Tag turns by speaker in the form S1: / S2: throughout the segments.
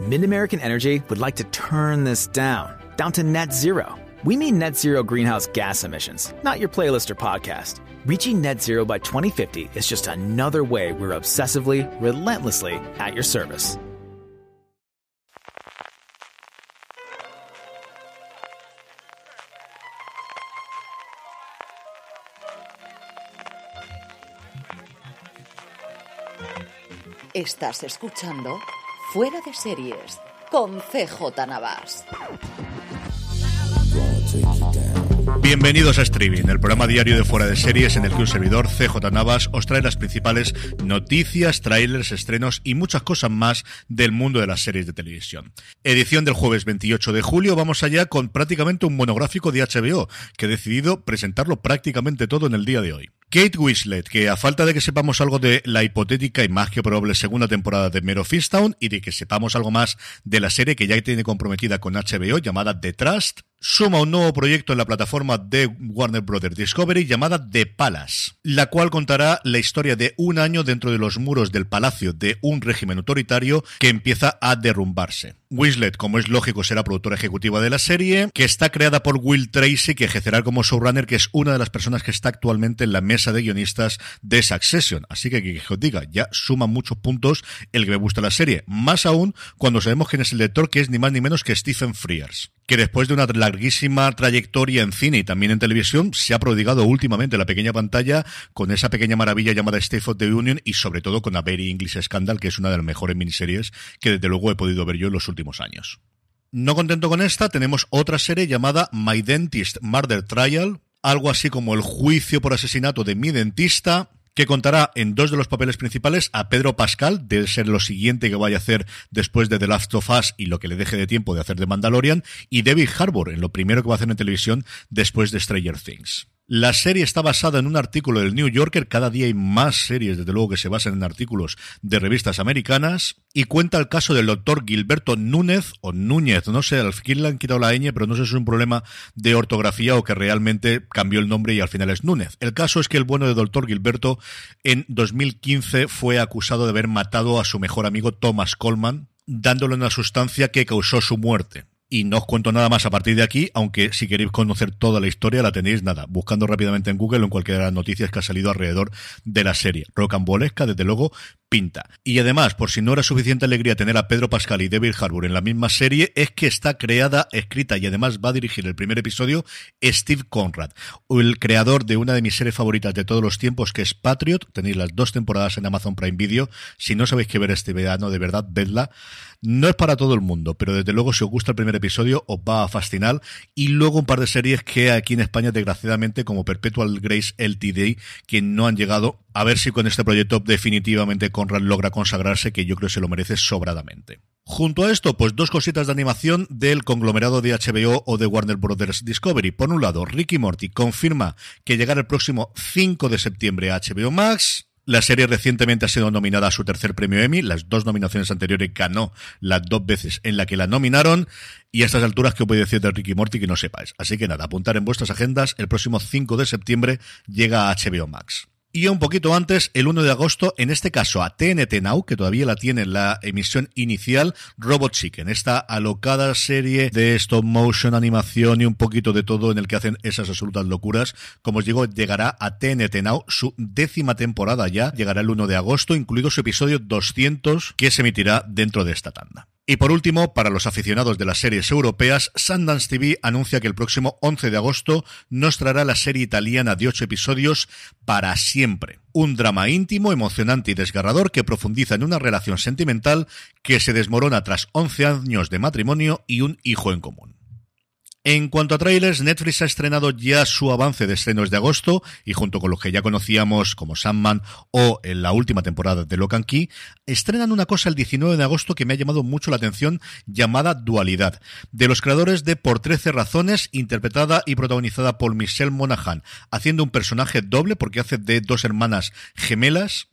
S1: Mid American Energy would like to turn this down, down to net zero. We mean net zero greenhouse gas emissions, not your playlist or podcast. Reaching net zero by 2050 is just another way we're obsessively, relentlessly at your service.
S2: Estás escuchando Fuera de Series con CJ Navas.
S3: Bienvenidos a Streaming, el programa diario de Fuera de Series en el que un servidor, CJ Navas, os trae las principales noticias, trailers, estrenos y muchas cosas más del mundo de las series de televisión. Edición del jueves 28 de julio, vamos allá con prácticamente un monográfico de HBO, que he decidido presentarlo prácticamente todo en el día de hoy. Kate Winslet, que a falta de que sepamos algo de la hipotética y más que probable segunda temporada de Mero Fistown y de que sepamos algo más de la serie que ya tiene comprometida con HBO llamada The Trust, suma un nuevo proyecto en la plataforma de Warner Brothers Discovery llamada The Palace, la cual contará la historia de un año dentro de los muros del palacio de un régimen autoritario que empieza a derrumbarse. Winslet, como es lógico, será productora ejecutiva de la serie, que está creada por Will Tracy, que ejercerá como showrunner, que es una de las personas que está actualmente en la mesa de guionistas de Succession. Así que, que, os diga, ya suma muchos puntos el que me gusta la serie. Más aún cuando sabemos quién es el lector, que es ni más ni menos que Stephen Frears que después de una larguísima trayectoria en cine y también en televisión, se ha prodigado últimamente en la pequeña pantalla con esa pequeña maravilla llamada State of the Union y sobre todo con A Very English Scandal, que es una de las mejores miniseries que desde luego he podido ver yo en los últimos años. No contento con esta, tenemos otra serie llamada My Dentist Murder Trial, algo así como el juicio por asesinato de mi dentista, que contará en dos de los papeles principales a Pedro Pascal, de ser lo siguiente que vaya a hacer después de The Last of Us y lo que le deje de tiempo de hacer de Mandalorian, y David Harbour, en lo primero que va a hacer en televisión después de Stranger Things. La serie está basada en un artículo del New Yorker, cada día hay más series, desde luego, que se basan en artículos de revistas americanas, y cuenta el caso del doctor Gilberto Núñez, o Núñez, no sé, al fin le han quitado la ñ, pero no sé si es un problema de ortografía o que realmente cambió el nombre y al final es Núñez. El caso es que el bueno del doctor Gilberto en 2015 fue acusado de haber matado a su mejor amigo Thomas Coleman, dándole una sustancia que causó su muerte. Y no os cuento nada más a partir de aquí, aunque si queréis conocer toda la historia la tenéis nada, buscando rápidamente en Google o en cualquiera de las noticias que ha salido alrededor de la serie. Rocambolesca, desde luego, pinta. Y además, por si no era suficiente alegría tener a Pedro Pascal y David Harbour en la misma serie, es que está creada, escrita y además va a dirigir el primer episodio Steve Conrad, el creador de una de mis series favoritas de todos los tiempos, que es Patriot. Tenéis las dos temporadas en Amazon Prime Video. Si no sabéis qué ver este verano, de verdad, vedla. No es para todo el mundo, pero desde luego si os gusta el primer episodio os va a fascinar. Y luego un par de series que aquí en España, desgraciadamente, como Perpetual Grace LTD, que no han llegado. A ver si con este proyecto definitivamente Conrad logra consagrarse, que yo creo que se lo merece sobradamente. Junto a esto, pues dos cositas de animación del conglomerado de HBO o de Warner Brothers Discovery. Por un lado, Ricky Morty confirma que llegará el próximo 5 de septiembre a HBO Max. La serie recientemente ha sido nominada a su tercer premio Emmy. Las dos nominaciones anteriores ganó las dos veces en la que la nominaron. Y a estas alturas, ¿qué os voy a decir de Ricky Morty que no sepáis? Así que nada, apuntar en vuestras agendas. El próximo 5 de septiembre llega a HBO Max. Y un poquito antes, el 1 de agosto, en este caso a TNT Now, que todavía la tiene en la emisión inicial, Robot Chicken, esta alocada serie de stop motion, animación y un poquito de todo en el que hacen esas absolutas locuras. Como os digo, llegará a TNT Now su décima temporada ya, llegará el 1 de agosto, incluido su episodio 200 que se emitirá dentro de esta tanda. Y por último, para los aficionados de las series europeas, Sundance TV anuncia que el próximo 11 de agosto nos traerá la serie italiana de 8 episodios para siempre. Un drama íntimo, emocionante y desgarrador que profundiza en una relación sentimental que se desmorona tras 11 años de matrimonio y un hijo en común. En cuanto a trailers, Netflix ha estrenado ya su avance de estrenos de agosto y junto con los que ya conocíamos como Sandman o en la última temporada de Locan Key, estrenan una cosa el 19 de agosto que me ha llamado mucho la atención llamada Dualidad, de los creadores de Por 13 razones, interpretada y protagonizada por Michelle Monaghan, haciendo un personaje doble porque hace de dos hermanas gemelas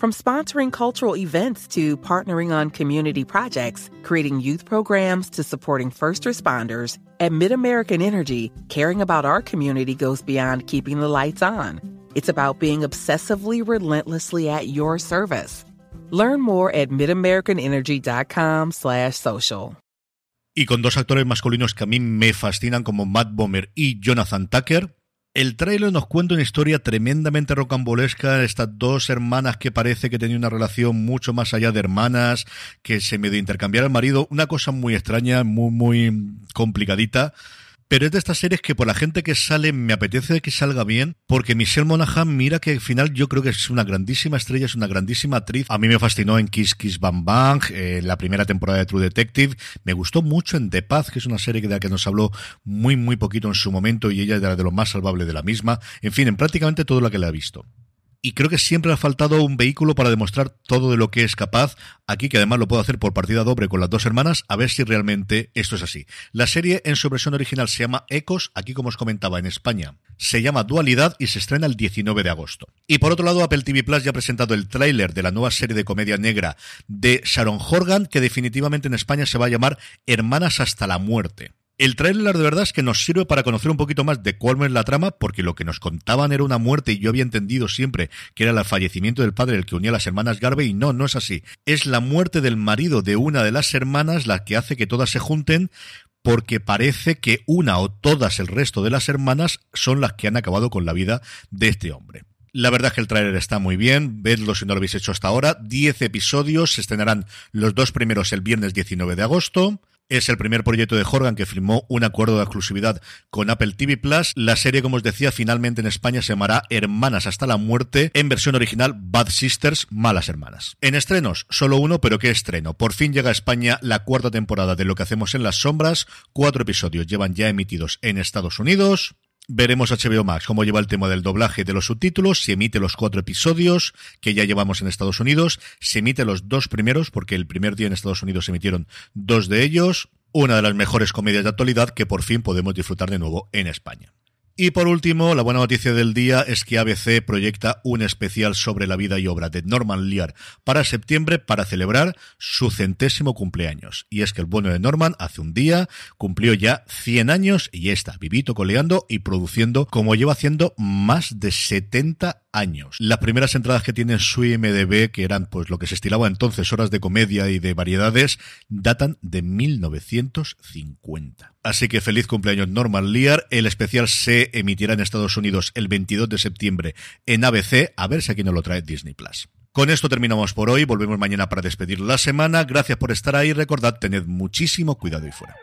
S4: From sponsoring cultural events to partnering on community projects, creating youth programs to supporting first responders, at MidAmerican Energy, caring about our community goes beyond keeping the lights on. It's about being obsessively relentlessly at your service. Learn more at midamericanenergy.com slash social.
S3: Y con dos actores masculinos que a mí me fascinan como Matt Bomer y Jonathan Tucker, El tráiler nos cuenta una historia tremendamente rocambolesca, estas dos hermanas que parece que tenían una relación mucho más allá de hermanas, que se medio intercambiar al marido, una cosa muy extraña, muy, muy complicadita. Pero es de estas series que por la gente que sale me apetece que salga bien, porque Michelle Monaghan, mira que al final yo creo que es una grandísima estrella, es una grandísima actriz. A mí me fascinó en Kiss Kiss Bang Bang, en la primera temporada de True Detective. Me gustó mucho en The Path, que es una serie de la que nos habló muy, muy poquito en su momento y ella era de lo más salvable de la misma. En fin, en prácticamente todo lo que le ha visto y creo que siempre ha faltado un vehículo para demostrar todo de lo que es capaz. Aquí, que además lo puedo hacer por partida doble con las dos hermanas, a ver si realmente esto es así. La serie en su versión original se llama Ecos, aquí como os comentaba en España, se llama Dualidad y se estrena el 19 de agosto. Y por otro lado, Apple TV Plus ya ha presentado el tráiler de la nueva serie de comedia negra de Sharon Horgan, que definitivamente en España se va a llamar Hermanas hasta la muerte. El trailer de verdad es que nos sirve para conocer un poquito más de cuál es la trama, porque lo que nos contaban era una muerte y yo había entendido siempre que era el fallecimiento del padre el que unía a las hermanas Garvey y no, no es así. Es la muerte del marido de una de las hermanas la que hace que todas se junten porque parece que una o todas el resto de las hermanas son las que han acabado con la vida de este hombre. La verdad es que el tráiler está muy bien, vedlo si no lo habéis hecho hasta ahora. Diez episodios, se estrenarán los dos primeros el viernes 19 de agosto. Es el primer proyecto de Horgan que firmó un acuerdo de exclusividad con Apple TV Plus. La serie, como os decía, finalmente en España se llamará Hermanas hasta la muerte, en versión original Bad Sisters, Malas Hermanas. En estrenos, solo uno, pero ¿qué estreno? Por fin llega a España la cuarta temporada de Lo que hacemos en las sombras. Cuatro episodios llevan ya emitidos en Estados Unidos. Veremos HBO Max cómo lleva el tema del doblaje de los subtítulos, se emite los cuatro episodios que ya llevamos en Estados Unidos, se emite los dos primeros, porque el primer día en Estados Unidos se emitieron dos de ellos, una de las mejores comedias de actualidad que por fin podemos disfrutar de nuevo en España. Y por último, la buena noticia del día es que ABC proyecta un especial sobre la vida y obra de Norman Lear para septiembre para celebrar su centésimo cumpleaños. Y es que el bueno de Norman hace un día cumplió ya 100 años y está vivito coleando y produciendo como lleva haciendo más de 70 años. Las primeras entradas que tiene su IMDB, que eran pues lo que se estilaba entonces horas de comedia y de variedades, datan de 1950. Así que feliz cumpleaños Norman Lear. El especial se emitirá en Estados Unidos el 22 de septiembre en ABC, a ver si aquí nos lo trae Disney Plus. Con esto terminamos por hoy, volvemos mañana para despedir la semana. Gracias por estar ahí, recordad, tened muchísimo cuidado y fuera.